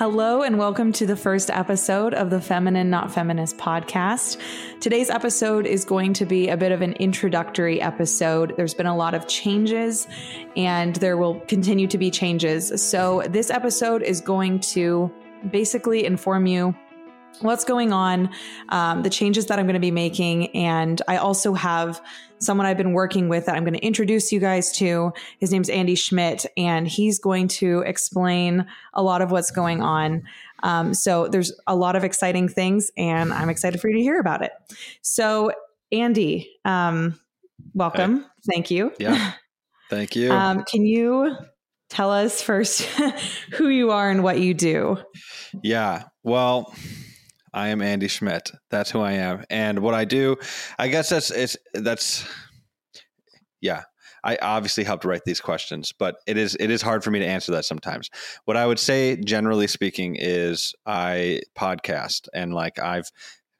Hello, and welcome to the first episode of the Feminine Not Feminist podcast. Today's episode is going to be a bit of an introductory episode. There's been a lot of changes, and there will continue to be changes. So, this episode is going to basically inform you what's going on, um, the changes that I'm going to be making. And I also have someone I've been working with that I'm going to introduce you guys to. His name's Andy Schmitt, and he's going to explain a lot of what's going on. Um, so there's a lot of exciting things, and I'm excited for you to hear about it. So, Andy, um, welcome. Hey. Thank you. Yeah. Thank you. Um, can you tell us first who you are and what you do? Yeah. Well, I am Andy Schmitt. That's who I am. And what I do, I guess that's it's that's yeah. I obviously helped write these questions, but it is it is hard for me to answer that sometimes. What I would say generally speaking is I podcast and like I've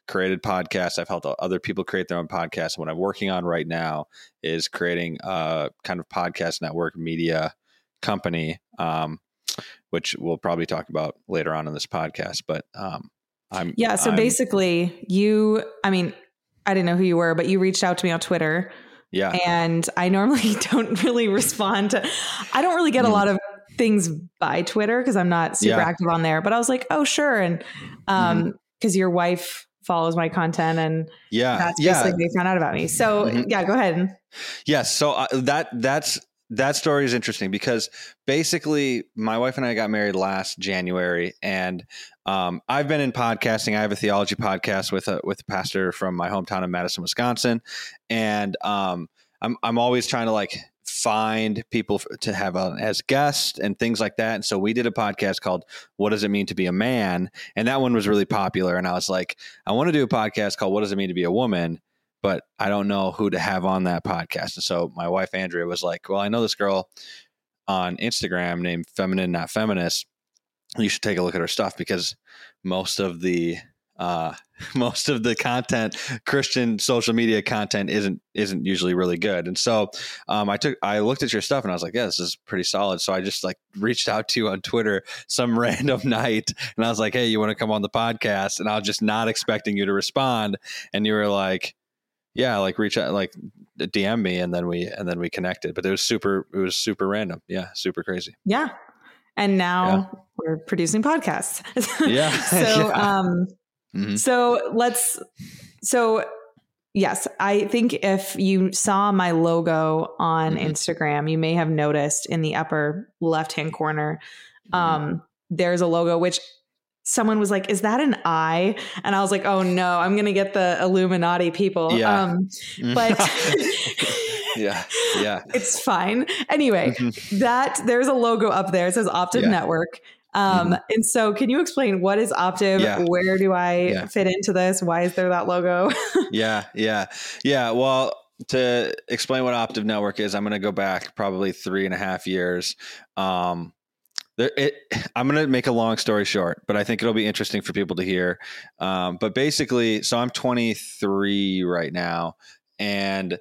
created podcasts. I've helped other people create their own podcasts. And what I'm working on right now is creating a kind of podcast network media company, um, which we'll probably talk about later on in this podcast. But um, I'm Yeah, so I'm, basically you I mean, I didn't know who you were, but you reached out to me on Twitter. Yeah. And I normally don't really respond to I don't really get a mm. lot of things by Twitter because I'm not super yeah. active on there, but I was like, "Oh, sure." And um mm-hmm. cuz your wife follows my content and yeah that's basically yeah. they found out about me so mm-hmm. yeah go ahead yes so uh, that that's that story is interesting because basically my wife and I got married last January and um, I've been in podcasting. I have a theology podcast with a with a pastor from my hometown of Madison, Wisconsin, and um, I'm I'm always trying to like find people to have a, as guests and things like that. And so we did a podcast called "What Does It Mean to Be a Man," and that one was really popular. And I was like, I want to do a podcast called "What Does It Mean to Be a Woman." But I don't know who to have on that podcast. And so my wife Andrea was like, "Well, I know this girl on Instagram named Feminine Not Feminist. You should take a look at her stuff because most of the uh, most of the content, Christian social media content, isn't isn't usually really good. And so um, I took I looked at your stuff and I was like, yeah, this is pretty solid. So I just like reached out to you on Twitter some random night and I was like, hey, you want to come on the podcast? And I was just not expecting you to respond, and you were like yeah, like reach out, like DM me, and then we and then we connected. But it was super, it was super random. Yeah, super crazy. Yeah, and now yeah. we're producing podcasts. yeah. so, yeah. um, mm-hmm. so let's. So yes, I think if you saw my logo on mm-hmm. Instagram, you may have noticed in the upper left hand corner. Mm-hmm. Um, there's a logo which someone was like, "Is that an eye?" And I was like, "Oh no, I'm gonna get the Illuminati people." Yeah. Um, but yeah, yeah, it's fine. Anyway, mm-hmm. that there's a logo up there. It says Optiv yeah. Network. Um, mm-hmm. And so, can you explain what is Optiv? Yeah. Where do I yeah. fit into this? Why is there that logo? yeah, yeah, yeah. Well, to explain what Optiv Network is, I'm going to go back probably three and a half years. Um, there, it, I'm going to make a long story short, but I think it'll be interesting for people to hear. Um, but basically, so I'm 23 right now, and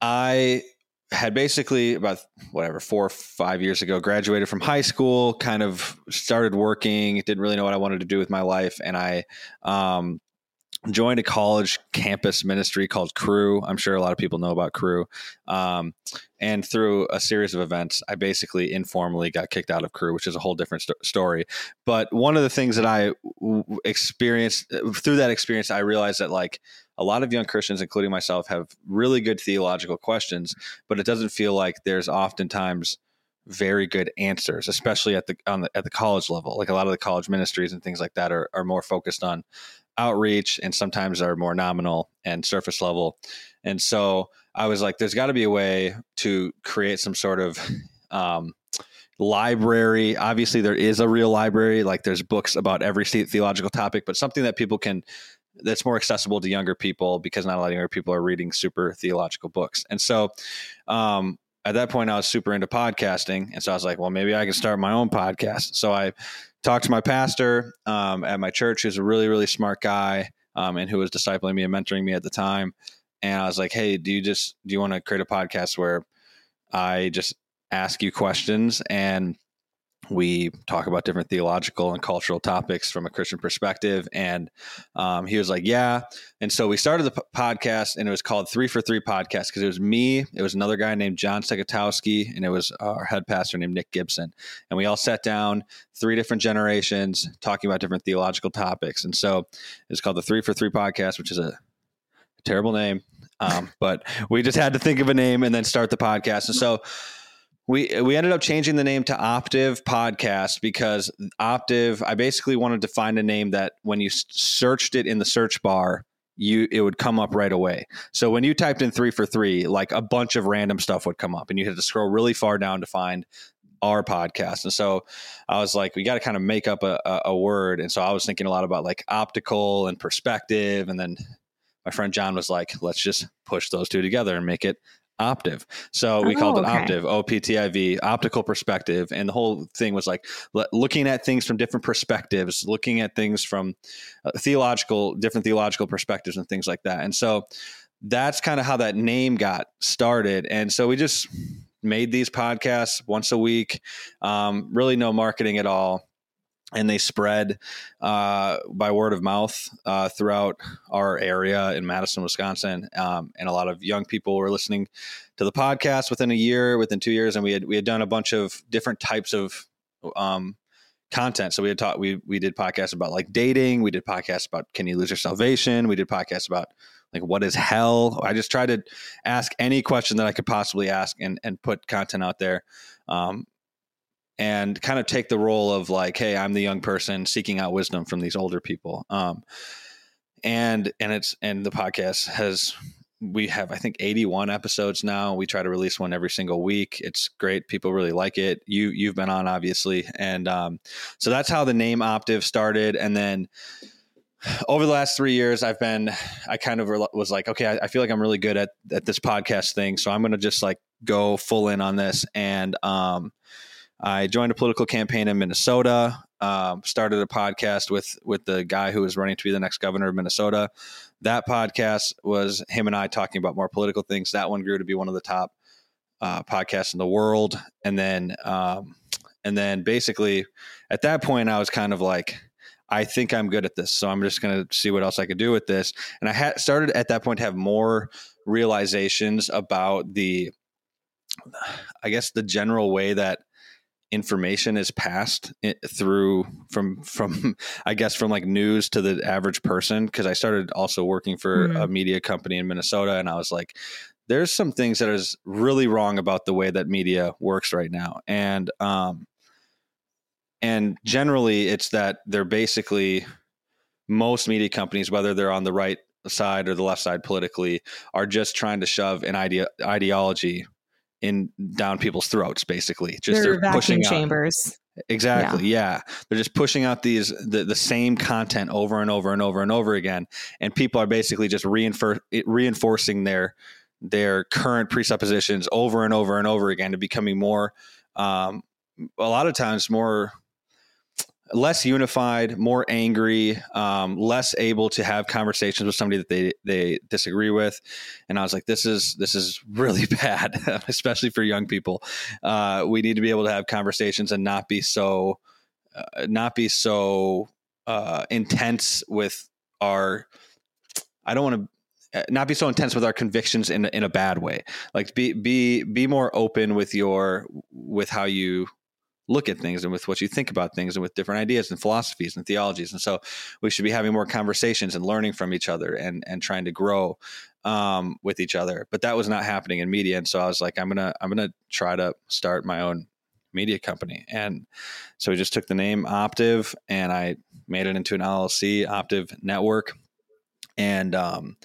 I had basically about whatever four or five years ago graduated from high school kind of started working didn't really know what i wanted to do with my life and i um, joined a college campus ministry called Cru. i'm sure a lot of people know about Cru. um, and through a series of events i basically informally got kicked out of Cru, which is a whole different st- story but one of the things that I w- experienced through that experience i realized that like a lot of young christians including myself have really good theological questions but it doesn't feel like there's oftentimes very good answers, especially at the on the at the college level. Like a lot of the college ministries and things like that are are more focused on outreach and sometimes are more nominal and surface level. And so I was like, there's got to be a way to create some sort of um, library. Obviously, there is a real library, like there's books about every theological topic, but something that people can that's more accessible to younger people because not a lot of younger people are reading super theological books. And so um, at that point, I was super into podcasting. And so I was like, well, maybe I can start my own podcast. So I talked to my pastor um, at my church, who's a really, really smart guy um, and who was discipling me and mentoring me at the time. And I was like, hey, do you just, do you want to create a podcast where I just ask you questions and we talk about different theological and cultural topics from a Christian perspective. And um, he was like, Yeah. And so we started the p- podcast, and it was called Three for Three Podcast because it was me, it was another guy named John Sekatowski, and it was our head pastor named Nick Gibson. And we all sat down, three different generations, talking about different theological topics. And so it's called the Three for Three Podcast, which is a terrible name. Um, but we just had to think of a name and then start the podcast. And so, we we ended up changing the name to Optiv Podcast because Optiv. I basically wanted to find a name that when you searched it in the search bar, you it would come up right away. So when you typed in three for three, like a bunch of random stuff would come up, and you had to scroll really far down to find our podcast. And so I was like, we got to kind of make up a, a, a word. And so I was thinking a lot about like optical and perspective, and then my friend John was like, let's just push those two together and make it Optiv. So we oh, called it okay. Optiv, O P T I V, optical perspective. And the whole thing was like looking at things from different perspectives, looking at things from uh, theological, different theological perspectives and things like that. And so that's kind of how that name got started. And so we just made these podcasts once a week, um, really no marketing at all and they spread uh, by word of mouth uh, throughout our area in Madison, Wisconsin, um, and a lot of young people were listening to the podcast within a year, within two years, and we had we had done a bunch of different types of um, content. So we had taught we we did podcasts about like dating, we did podcasts about can you lose your salvation, we did podcasts about like what is hell. I just tried to ask any question that I could possibly ask and and put content out there. Um, and kind of take the role of like, hey, I'm the young person seeking out wisdom from these older people. Um, and and it's and the podcast has we have I think 81 episodes now. We try to release one every single week. It's great. People really like it. You you've been on obviously, and um, so that's how the name Optiv started. And then over the last three years, I've been I kind of was like, okay, I, I feel like I'm really good at at this podcast thing, so I'm going to just like go full in on this and um I joined a political campaign in Minnesota. Um, started a podcast with with the guy who was running to be the next governor of Minnesota. That podcast was him and I talking about more political things. That one grew to be one of the top uh, podcasts in the world. And then, um, and then basically, at that point, I was kind of like, I think I'm good at this, so I'm just going to see what else I could do with this. And I had started at that point to have more realizations about the, I guess, the general way that information is passed through from from I guess from like news to the average person because I started also working for mm-hmm. a media company in Minnesota and I was like there's some things that is really wrong about the way that media works right now and um and generally it's that they're basically most media companies whether they're on the right side or the left side politically are just trying to shove an idea ideology in down people's throats basically just they're, they're pushing chambers out. exactly yeah. yeah. they're just pushing out these the, the same content over and over and over and over again and people are basically just reinfor- reinforcing their their current presuppositions over and over and over again to becoming more um, a lot of times more less unified, more angry, um, less able to have conversations with somebody that they they disagree with. And I was like, this is this is really bad, especially for young people. Uh, we need to be able to have conversations and not be so uh, not be so uh, intense with our. I don't want to uh, not be so intense with our convictions in in a bad way. Like be be be more open with your with how you look at things and with what you think about things and with different ideas and philosophies and theologies. And so we should be having more conversations and learning from each other and and trying to grow um, with each other. But that was not happening in media. And so I was like, I'm gonna I'm gonna try to start my own media company. And so we just took the name Optiv and I made it into an LLC, Optiv Network. And um,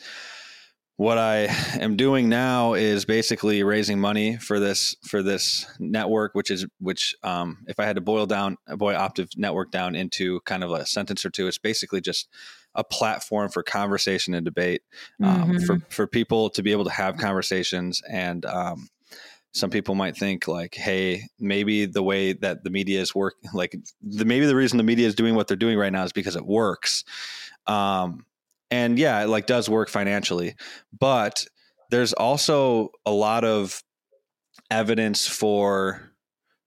what I am doing now is basically raising money for this for this network, which is which um, if I had to boil down boil Optiv Network down into kind of a sentence or two, it's basically just a platform for conversation and debate um, mm-hmm. for for people to be able to have conversations and. Um, some people might think like, hey, maybe the way that the media is work, like the maybe the reason the media is doing what they're doing right now is because it works. Um, and yeah, it like does work financially, but there's also a lot of evidence for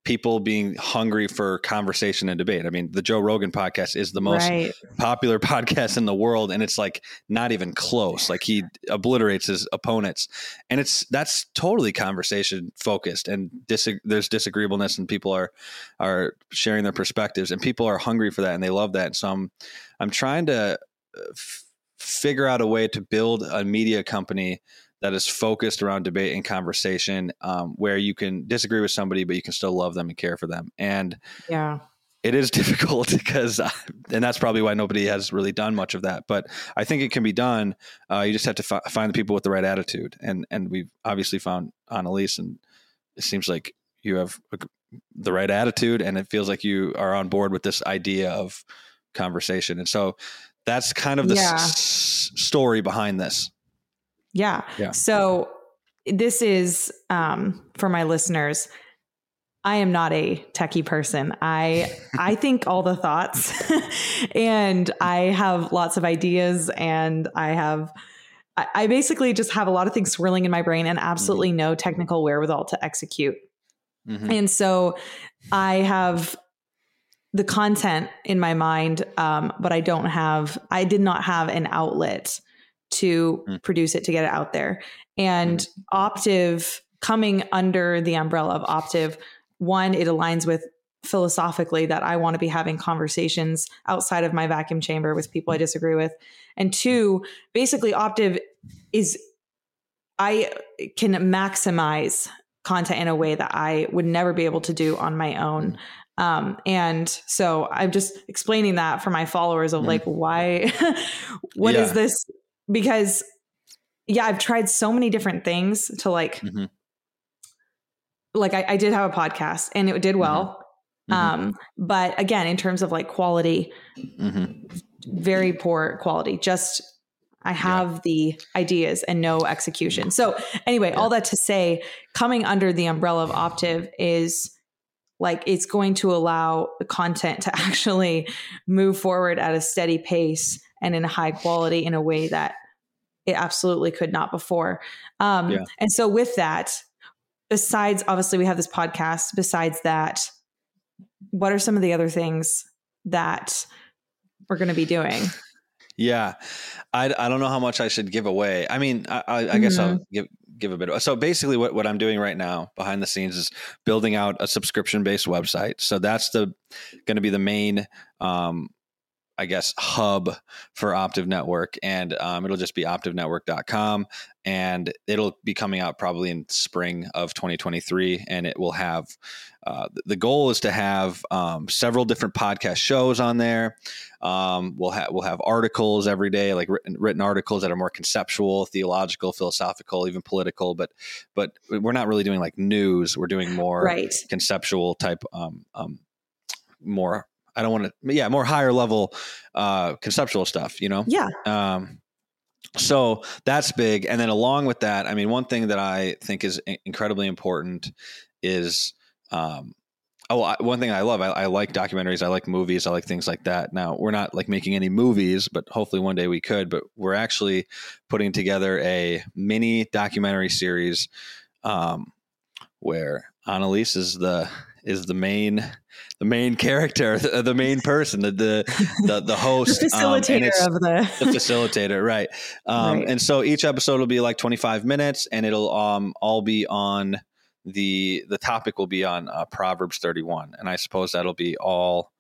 people being hungry for conversation and debate. I mean, the Joe Rogan podcast is the most right. popular podcast in the world, and it's like not even close. Like he obliterates his opponents, and it's that's totally conversation focused, and dis- there's disagreeableness, and people are are sharing their perspectives, and people are hungry for that, and they love that. And so I'm I'm trying to. Uh, f- figure out a way to build a media company that is focused around debate and conversation um, where you can disagree with somebody but you can still love them and care for them. And yeah. it is difficult because and that's probably why nobody has really done much of that but i think it can be done uh, you just have to fi- find the people with the right attitude. And and we've obviously found Anneliese and it seems like you have a, the right attitude and it feels like you are on board with this idea of conversation. And so that's kind of the yeah. s- story behind this yeah. yeah. So this is um, for my listeners. I am not a techie person. I I think all the thoughts and I have lots of ideas and I have I, I, basically just have a lot of things swirling in my brain and absolutely mm-hmm. no technical wherewithal to execute. Mm-hmm. And so I have the content in my mind, um, but I don't have I did not have an outlet to mm. produce it to get it out there. And mm. Optiv coming under the umbrella of Optiv, one, it aligns with philosophically that I want to be having conversations outside of my vacuum chamber with people I disagree with. And two, basically Optiv is I can maximize content in a way that I would never be able to do on my own. Um, and so I'm just explaining that for my followers of mm. like, why, what yeah. is this because yeah, I've tried so many different things to like mm-hmm. like I, I, did have a podcast and it did mm-hmm. well. Mm-hmm. Um, but again, in terms of like quality, mm-hmm. very poor quality. Just I have yeah. the ideas and no execution. So anyway, yeah. all that to say, coming under the umbrella of Optiv is like it's going to allow the content to actually move forward at a steady pace and in a high quality in a way that it absolutely could not before. Um, yeah. And so, with that, besides obviously, we have this podcast. Besides that, what are some of the other things that we're going to be doing? Yeah, I, I don't know how much I should give away. I mean, I, I, I guess mm-hmm. I'll give give a bit. Of, so basically, what, what I'm doing right now behind the scenes is building out a subscription based website. So that's the going to be the main um, I guess, hub for Optiv Network. And um, it'll just be optivenetwork.com. And it'll be coming out probably in spring of 2023. And it will have uh, the goal is to have um, several different podcast shows on there. Um, we'll have we'll have articles every day, like written, written articles that are more conceptual, theological, philosophical, even political. But but we're not really doing like news. We're doing more right. conceptual type, um, um, more I don't want to, yeah, more higher level uh, conceptual stuff, you know? Yeah. Um, so that's big. And then along with that, I mean, one thing that I think is incredibly important is, um, oh, I, one thing I love, I, I, like documentaries, I like movies, I like things like that. Now, we're not like making any movies, but hopefully one day we could. But we're actually putting together a mini documentary series um, where Anneliese is the is the main the main character, the, the main person, the the the, the host, the facilitator um, of the the facilitator, right? Um, right? And so each episode will be like twenty five minutes, and it'll um all be on the the topic will be on uh, Proverbs thirty one, and I suppose that'll be all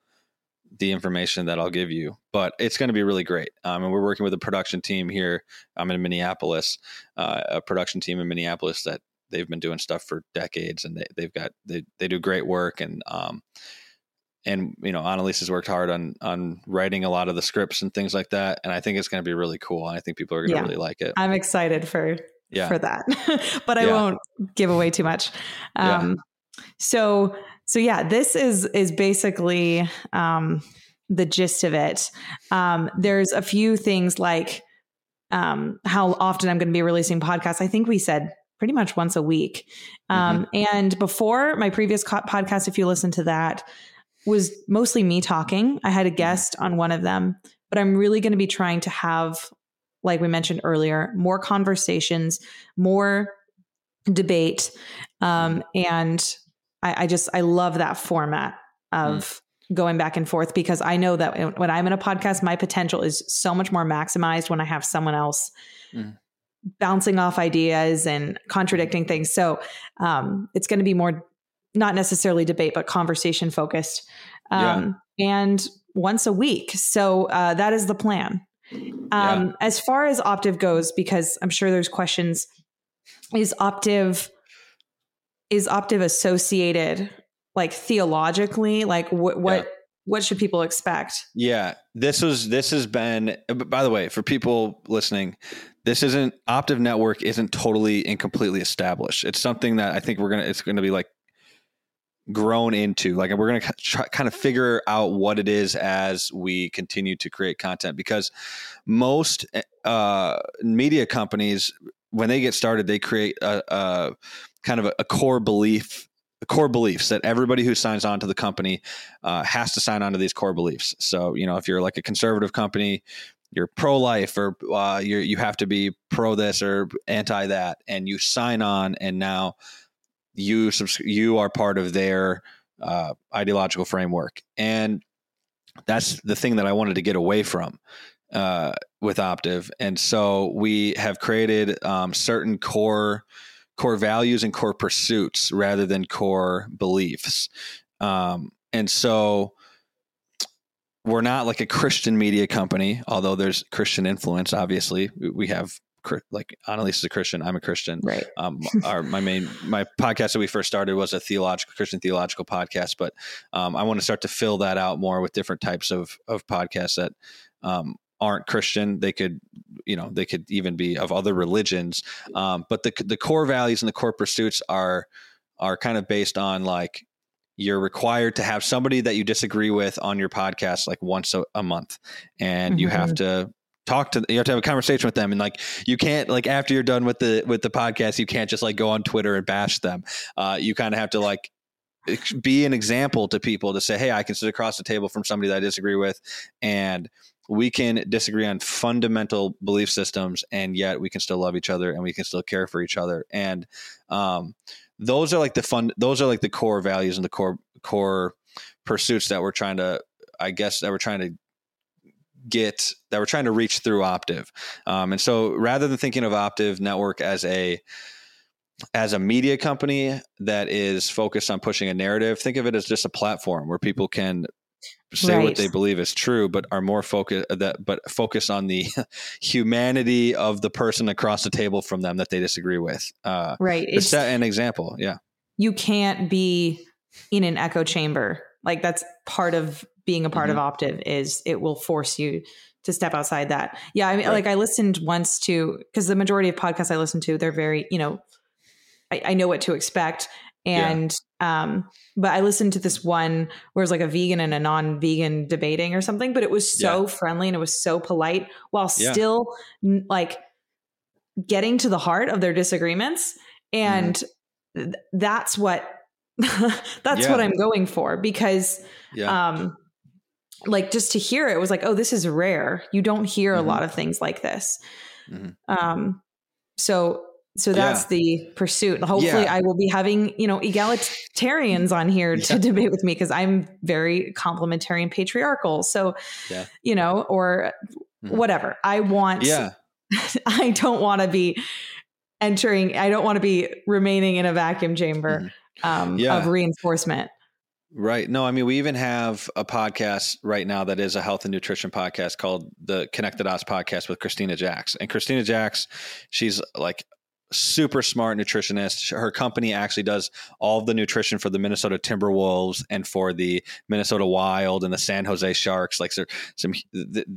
the information that I'll give you, but it's going to be really great. Um, and we're working with a production team here. I'm in Minneapolis, uh, a production team in Minneapolis that they've been doing stuff for decades and they, they've got they, they do great work and um and you know Anneliese has worked hard on on writing a lot of the scripts and things like that and I think it's going to be really cool and I think people are going to yeah. really like it. I'm excited for yeah. for that. but I yeah. won't give away too much. Um so so yeah, this is is basically um the gist of it. Um there's a few things like um how often I'm going to be releasing podcasts. I think we said pretty much once a week. Um, mm-hmm. And before my previous co- podcast, if you listen to that, was mostly me talking. I had a mm-hmm. guest on one of them, but I'm really going to be trying to have, like we mentioned earlier, more conversations, more debate. Um, mm-hmm. and I, I just I love that format of mm. going back and forth because I know that when I'm in a podcast, my potential is so much more maximized when I have someone else mm. Bouncing off ideas and contradicting things. So um, it's going to be more not necessarily debate, but conversation focused. Um, yeah. And once a week. So uh, that is the plan. Um, yeah. As far as Optiv goes, because I'm sure there's questions, is Optiv is Optiv associated like theologically? Like wh- what yeah. what should people expect? Yeah, this was this has been. By the way, for people listening, this isn't Optiv Network isn't totally and completely established. It's something that I think we're gonna. It's to be like grown into like we're to try, kind of figure out what it is as we continue to create content because most uh, media companies when they get started they create a, a kind of a, a, core belief core beliefs that everybody who signs on to the company uh, has to sign on to these core beliefs so you know if you're like a conservative company you're pro-life or uh, you you have to be pro this or anti that and you sign on and now you subs- you are part of their uh, ideological framework, and that's the thing that I wanted to get away from uh, with Optiv, and so we have created um, certain core core values and core pursuits rather than core beliefs, um, and so we're not like a Christian media company, although there's Christian influence. Obviously, we have like Anneliese is a Christian. I'm a Christian. Right. Um, our my main my podcast that we first started was a theological Christian theological podcast, but um, I want to start to fill that out more with different types of of podcasts that um, aren't Christian. They could, you know, they could even be of other religions. Um, but the the core values and the core pursuits are are kind of based on like you're required to have somebody that you disagree with on your podcast like once a, a month and mm-hmm. you have mm-hmm. to talk to you have to have a conversation with them and like you can't like after you're done with the with the podcast you can't just like go on twitter and bash them uh, you kind of have to like be an example to people to say hey i can sit across the table from somebody that i disagree with and we can disagree on fundamental belief systems and yet we can still love each other and we can still care for each other and um, those are like the fun those are like the core values and the core core pursuits that we're trying to i guess that we're trying to get that we're trying to reach through Optiv. Um, and so rather than thinking of Optiv Network as a as a media company that is focused on pushing a narrative, think of it as just a platform where people can say right. what they believe is true, but are more focused that but focus on the humanity of the person across the table from them that they disagree with. Uh, right. It's set an example. Yeah. You can't be in an echo chamber. Like that's part of being a part mm-hmm. of Optiv is it will force you to step outside that. Yeah, I mean, right. like I listened once to because the majority of podcasts I listen to, they're very, you know, I, I know what to expect. And yeah. um, but I listened to this one where it was like a vegan and a non-vegan debating or something, but it was so yeah. friendly and it was so polite while yeah. still like getting to the heart of their disagreements. And mm. th- that's what that's what I'm going for because um like just to hear it was like, oh, this is rare. You don't hear mm-hmm. a lot of things like this. Mm-hmm. Um, so so that's yeah. the pursuit. Hopefully, yeah. I will be having you know egalitarians on here yeah. to debate with me because I'm very complementary and patriarchal. So, you know, or mm-hmm. whatever. I want. Yeah. I don't want to be entering. I don't want to be remaining in a vacuum chamber mm-hmm. um, of reinforcement. Right. No, I mean, we even have a podcast right now that is a health and nutrition podcast called the Connected Dots podcast with Christina Jacks. And Christina Jacks, she's like super smart nutritionist. Her company actually does all the nutrition for the Minnesota Timberwolves and for the Minnesota Wild and the San Jose Sharks. Like some,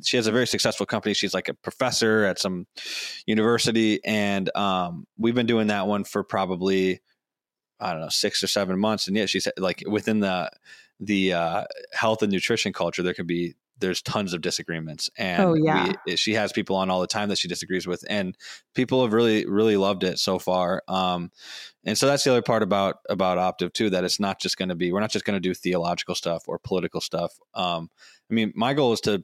she has a very successful company. She's like a professor at some university, and um, we've been doing that one for probably I don't know six or seven months, and yet she's like within the the uh, health and nutrition culture, there could be there's tons of disagreements, and oh, yeah. we, she has people on all the time that she disagrees with, and people have really really loved it so far. Um, and so that's the other part about about Optiv too, that it's not just going to be we're not just going to do theological stuff or political stuff. Um, I mean, my goal is to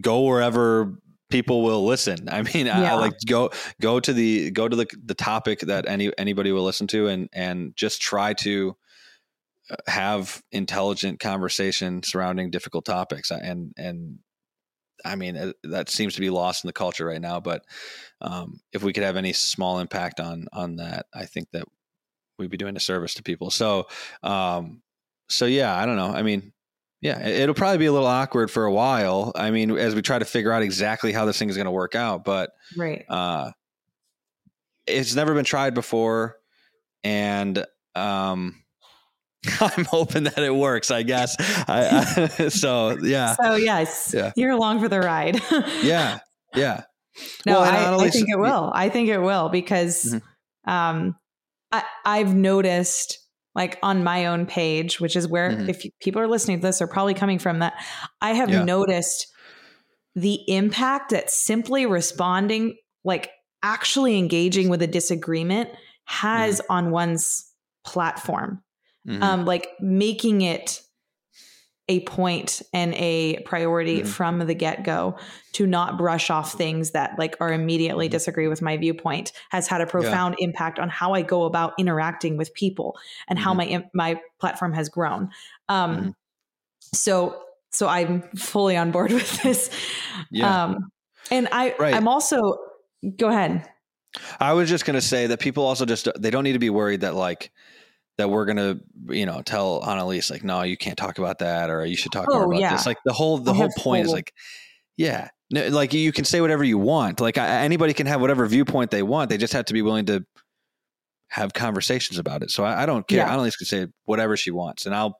go wherever people will listen. I mean, I, I like go go to the go to the the topic that any anybody will listen to, and and just try to have intelligent conversation surrounding difficult topics. And and I mean uh, that seems to be lost in the culture right now. But um, if we could have any small impact on on that, I think that we'd be doing a service to people. So um, so yeah, I don't know. I mean. Yeah, it- it'll probably be a little awkward for a while. I mean, as we try to figure out exactly how this thing is going to work out, but Right. uh, it's never been tried before, and um, I'm hoping that it works. I guess. I, I, so yeah, So yes, Yeah. you're along for the ride. yeah, yeah. No, Well, I, I think it will. I think it will because Mhm. um, I, I've noticed, like on my own page, which is where Mhm. if people are listening to this, are probably coming from that. I have Yeah. noticed the impact that simply responding, like actually engaging with a disagreement, has Mm-hmm. on one's platform. Mhm. Um, like making it a point and a priority Mhm. from the get-go to not brush off things that like are immediately Mhm. disagree with my viewpoint has had a profound impact on how I go about interacting with people and how Mhm. my my platform has grown. Um Mhm. so so I'm fully on board with this. yeah. Um and I Right. I'm also go ahead. I was just going to say that people also just they don't need to be worried that like that we're going to you know tell Anneliese like no you can't talk about that or you should talk more Oh, about yeah. this like the whole the I whole point is like yeah. No, like you can say whatever you want. Like I, anybody can have whatever viewpoint they want. They just have to be willing to have conversations about it. So I, I don't care. Yeah. Anneliese can say whatever she wants and I'll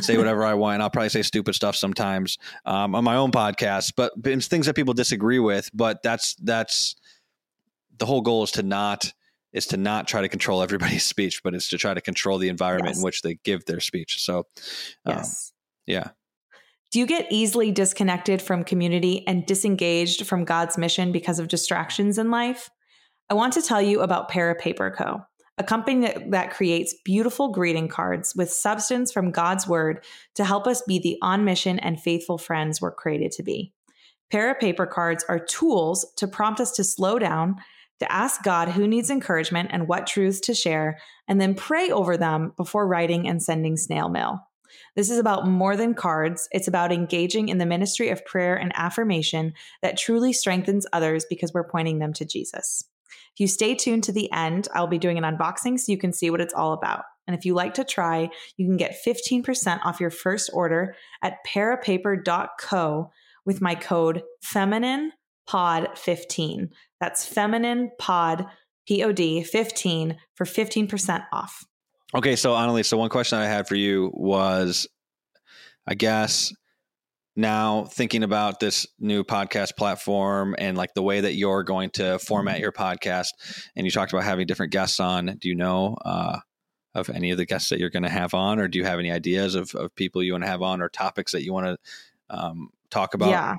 say whatever I want and I'll probably say stupid stuff sometimes um, on my own podcast but, but it's things that people disagree with but that's that's the whole goal is to not is to not try to control everybody's speech, but it's to try to control the environment Yes. in which they give their speech. So, um, Yes. yeah, Do you get easily disconnected from community and disengaged from God's mission because of distractions in life? I want to tell you about Parapaper Co., a company that, that creates beautiful greeting cards with substance from God's word to help us be the on mission and faithful friends we're created to be. Parapaper cards are tools to prompt us to slow down, to ask God who needs encouragement and what truths to share, and then pray over them before writing and sending snail mail. This is about more than cards. It's about engaging in the ministry of prayer and affirmation that truly strengthens others because we're pointing them to Jesus. If you stay tuned to the end, I'll be doing an unboxing so you can see what it's all about. And if you like to try, you can get 15% off your first order at parapaper.co with my code feminine pod 15. That's feminine pod POD 15 for 15% off. Okay, so Anneliese, so one question I had for you was, I guess now thinking about this new podcast platform and like the way that you're going to format your podcast, and you talked about having different guests on. Do you know uh, of any of the guests that you're going to have on, or do you have any ideas of, of people you want to have on, or topics that you want to um, talk about? Yeah.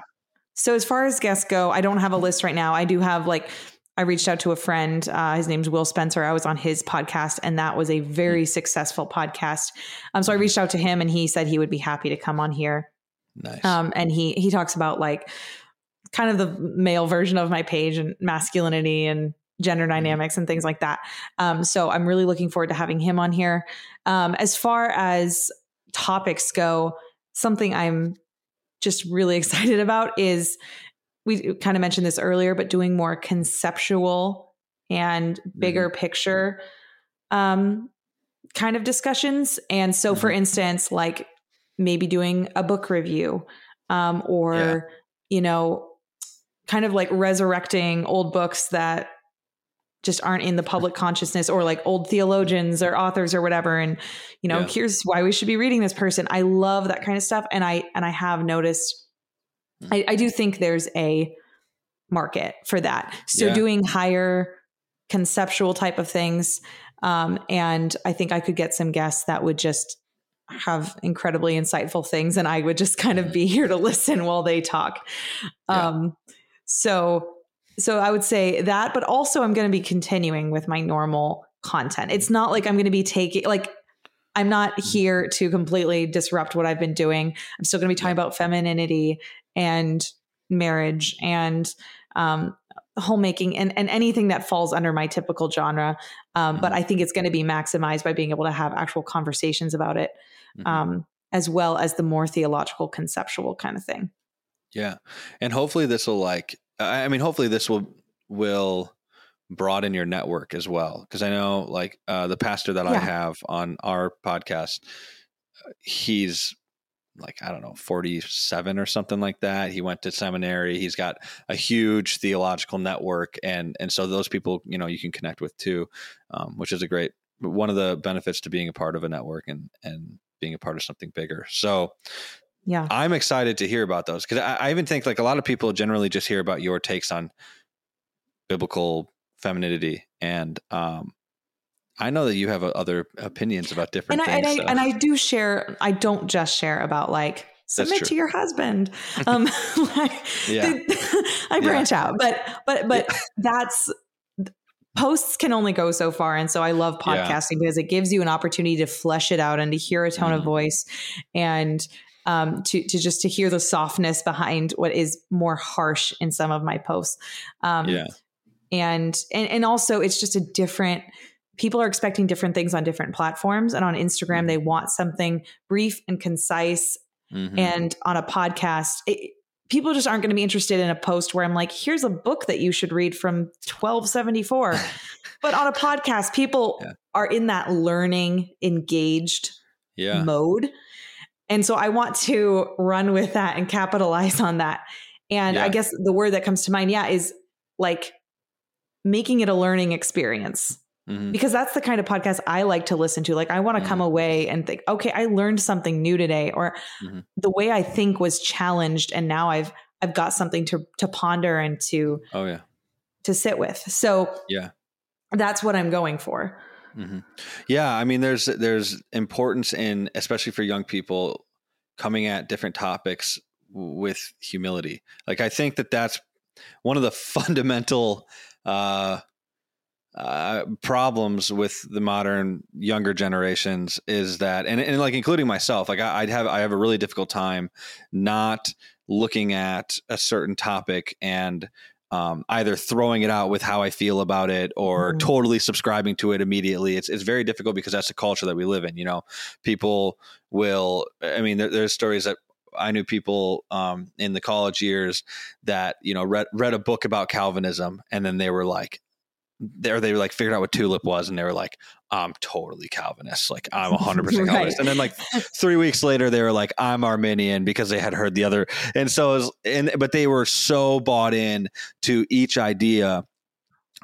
So as far as guests go, I don't have a list right now. I do have like I reached out to a friend. Uh, his name's Will Spencer. I was on his podcast, and that was a very successful podcast. Um, so I reached out to him, and he said he would be happy to come on here. Nice. Um, and he he talks about like kind of the male version of my page and masculinity and gender dynamics and things like that. Um, so I'm really looking forward to having him on here. Um, as far as topics go, something I'm just really excited about is we kind of mentioned this earlier, but doing more conceptual and bigger picture um, kind of discussions. And so, for instance, like maybe doing a book review um, or, Yeah. you know, kind of like resurrecting old books that just aren't in the public consciousness or like old theologians or authors or whatever and you know Yeah. here's why we should be reading this person i love that kind of stuff and i and i have noticed Hmm. i, I do think there's a market for that so Yeah. doing higher conceptual type of things um, and i think i could get some guests that would just have incredibly insightful things and i would just kind of be here to listen while they talk Yeah. um, so so I would say that, but also I'm going to be continuing with my normal content. It's not like I'm going to be taking like I'm not here to completely disrupt what I've been doing. I'm still going to be talking about femininity and marriage and um, homemaking and, and anything that falls under my typical genre. Um, mm-hmm. But I think it's going to be maximized by being able to have actual conversations about it, mm-hmm. um, as well as the more theological, conceptual kind of thing. Yeah, and hopefully this will like. I mean, hopefully this will will broaden your network as well. Because I know, like uh, the pastor that yeah. I have on our podcast, he's like I don't know, 47 or something like that. He went to seminary. He's got a huge theological network and and so those people, you know, you can connect with too, um, which is a great one of the benefits to being a part of a network and and being a part of something bigger. So yeah, I'm excited to hear about those because I, I even think like a lot of people generally just hear about your takes on biblical femininity and um, I know that you have uh, other opinions about different and things. I, and, I, and I do share. I don't just share about like submit to your husband. Um, like, yeah. I branch yeah. out, but but but yeah. that's posts can only go so far, and so I love podcasting because it gives you an opportunity to flesh it out and to hear a tone mm. of voice and. Um, to to just to hear the softness behind what is more harsh in some of my posts, um, yeah, and and and also it's just a different people are expecting different things on different platforms. And on Instagram, mm-hmm. they want something brief and concise. Mm-hmm. And on a podcast, it, people just aren't going to be interested in a post where I'm like, here's a book that you should read from 1274. but on a podcast, people yeah. are in that learning, engaged yeah. mode. And so I want to run with that and capitalize on that. And yeah. I guess the word that comes to mind, yeah, is like making it a learning experience. Mm-hmm. Because that's the kind of podcast I like to listen to. Like, I want to mm-hmm. come away and think, okay, I learned something new today, or mm-hmm. the way I think was challenged, and now I've I've got something to to ponder and to oh yeah to sit with. So yeah, that's what I'm going for. Mm-hmm. Yeah, I mean, there's there's importance in especially for young people coming at different topics with humility. Like, I think that that's one of the fundamental. Uh, uh, problems with the modern younger generations is that, and, and like including myself, like I, would have I have a really difficult time not looking at a certain topic and um, either throwing it out with how I feel about it or mm. totally subscribing to it immediately. It's it's very difficult because that's the culture that we live in. You know, people will. I mean, there, there's stories that I knew people um, in the college years that you know read read a book about Calvinism and then they were like, there they like figured out what tulip was and they were like i'm totally calvinist like i'm 100% calvinist right. and then like three weeks later they were like i'm arminian because they had heard the other and so was, and but they were so bought in to each idea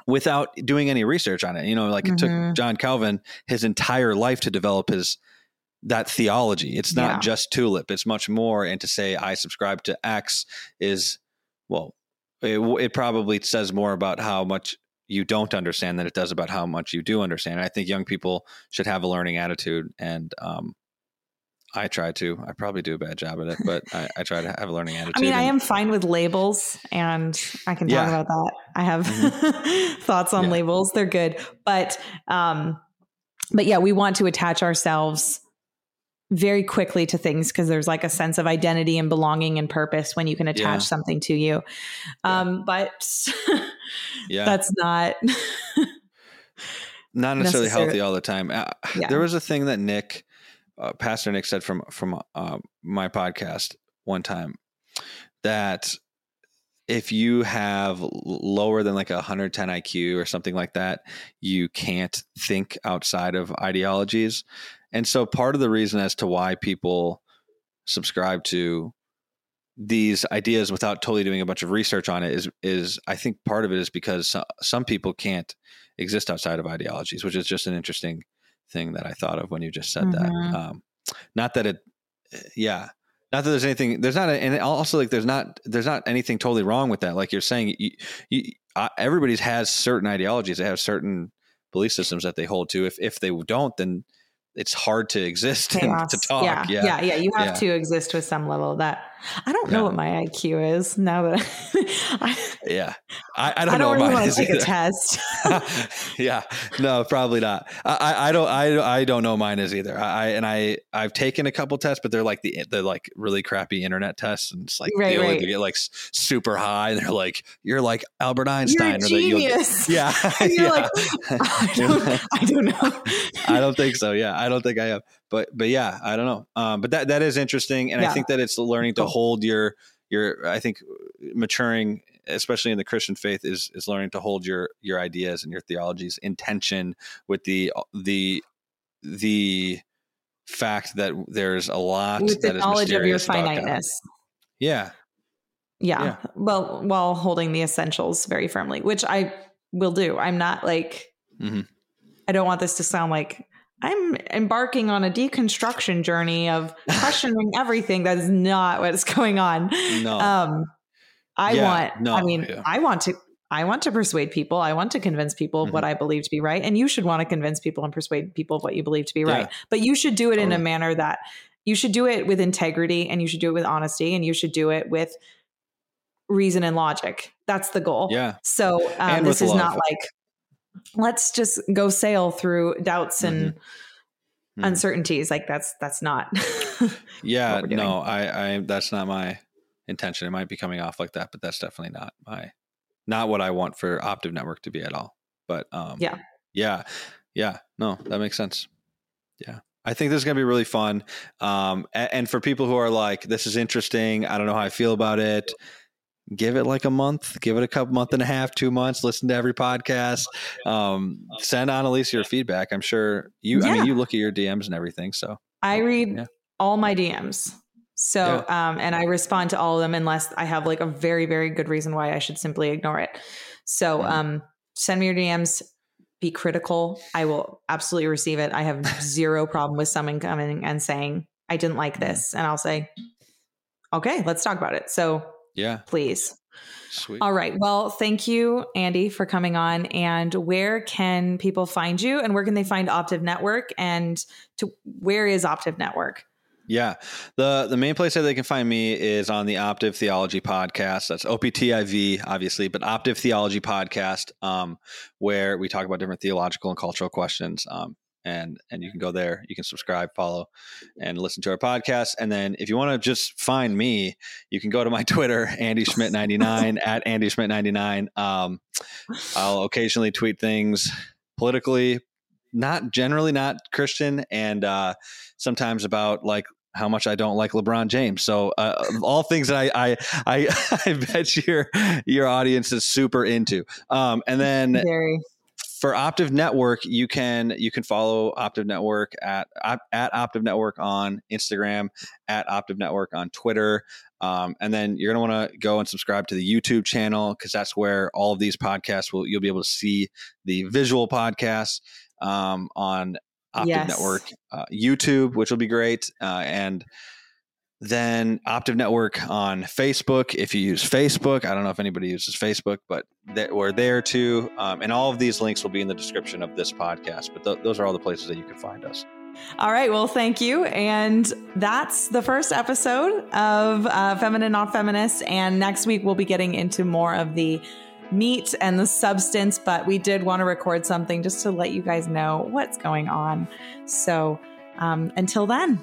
without doing any research on it you know like it mm-hmm. took john calvin his entire life to develop his that theology it's not yeah. just tulip it's much more and to say i subscribe to x is well it, it probably says more about how much you don't understand than it does about how much you do understand. I think young people should have a learning attitude, and um, I try to. I probably do a bad job at it, but I, I try to have a learning attitude. I mean, I am fine with labels, and I can talk yeah. about that. I have mm-hmm. thoughts on yeah. labels; they're good, but um, but yeah, we want to attach ourselves very quickly to things because there's like a sense of identity and belonging and purpose when you can attach yeah. something to you. Um. But yeah, that's not not necessarily, healthy all the time. Uh, yeah. There was a thing that Nick, uh, Pastor Nick, said from from uh, my podcast one time that if you have lower than like a 110 IQ or something like that, you can't think outside of ideologies. And so part of the reason as to why people subscribe to these ideas without totally doing a bunch of research on it is is I think part of it is because some people can't exist outside of ideologies, which is just an interesting thing that I thought of when you just said mm-hmm. that. Um, not that it, yeah, not that there's anything. There's not, a, and also like there's not there's not anything totally wrong with that. Like you're saying, you, you, uh, everybody has certain ideologies. They have certain belief systems that they hold to. If if they don't, then it's hard to exist and to talk. Yeah. yeah. yeah, yeah, You have yeah. to exist with some level of that. I don't know what my IQ is now that I, Yeah, I, I don't, know. I don't what really want to take a test. yeah, no, probably not. I, I, don't, I, I don't know mine is either. I, and I, I've taken a couple tests, but they're like the, the like really crappy internet tests, and it's like Right, they only right. get like super high, and they're like, you're like Albert You're Einstein, a or that genius. yeah, And you're yeah. like, I don't, I don't know. I don't think so. Yeah, I don't think I have. But but yeah, I don't know. Um, but that that is interesting, and I think that it's learning to hold your your. I think maturing, especially in the Christian faith, is is learning to hold your your ideas and your theologies in tension with the the the fact that there's a lot With the that is knowledge of your mysterious about God. finiteness. Yeah, Yeah. Yeah. Well, while holding the essentials very firmly, which I will do. I'm not like, Mhm. I don't want this to sound like I'm embarking on a deconstruction journey of questioning everything. That is not what's going on. no, Um, I Yeah, want, no, I mean, yeah. I want to, I want to persuade people. I want to convince people of Mm-hmm. what I believe to be right. And you should want to convince people and persuade people of what you believe to be Yeah. right. But you should do it in a manner that you should do it with integrity and you should do it with honesty and you should do it with reason and logic. That's the goal. yeah, So um, this is not like, let's just go sail through doubts and Mhm. uncertainties. Like that's, that's not. yeah. what we're doing. No, I, I. That's not my intention. It might be coming off like that, but that's definitely not my, not what I want for Optiv Network to be at all. But um, Yeah. yeah, yeah. No, that makes sense. Yeah. I think this is going to be really fun. Um, a- and, for people who are like, this is interesting. I don't know how I feel about it. Give it like a month, give it a couple month and a half, two months, listen to every podcast. Um, send Anneliese your feedback. I'm sure you, I mean, you look at your DMs and everything. So I read Yeah. all my DMs. So, um, and I respond to all of them unless I have like a very, very good reason why I should simply ignore it. So, um, send me your DMs. Be critical. I will absolutely receive it. I have zero problem with someone coming and saying, I didn't like this. And I'll say, okay, let's talk about it. So yeah, please. sweet. All right. Well, thank you, Andy, for coming on. And where can people find you and where can they find Optiv Network? And to where is Optiv Network? Yeah. The the main place that they can find me is on the Optiv Theology podcast. That's OPTIV, obviously, but Optiv Theology podcast, um, where we talk about different theological and cultural questions. Um, and and you can go there, you can subscribe, follow, and listen to our podcast. And then if you want to just find me, you can go to my Twitter, Andy Schmitt ninety nine at Andy Schmitt ninety nine. Um, I'll occasionally tweet things politically, not generally not Christian, and uh, sometimes about like how much I don't like LeBron James. So uh, all things that I I I, I bet your your audience is super into. Um, and then Very. For Optiv Network, you can you can follow Optiv Network at at Optiv Network on Instagram, at Optiv Network on Twitter, um, and then you're gonna want to go and subscribe to the YouTube channel because that's where all of these podcasts will you'll be able to see the visual podcasts um, on Optiv Yes. Network uh, YouTube, which will be great, uh, and then Optiv Network on Facebook. If you use Facebook, I don't know if anybody uses Facebook, but we're there too. Um, and all of these links will be in the description of this podcast. But th- those are all the places that you can find us. All right. Well, thank you. And that's the first episode of uh, Feminine Not Feminist. And next week, we'll be getting into more of the meat and the substance. But we did want to record something just to let you guys know what's going on. So um, until then,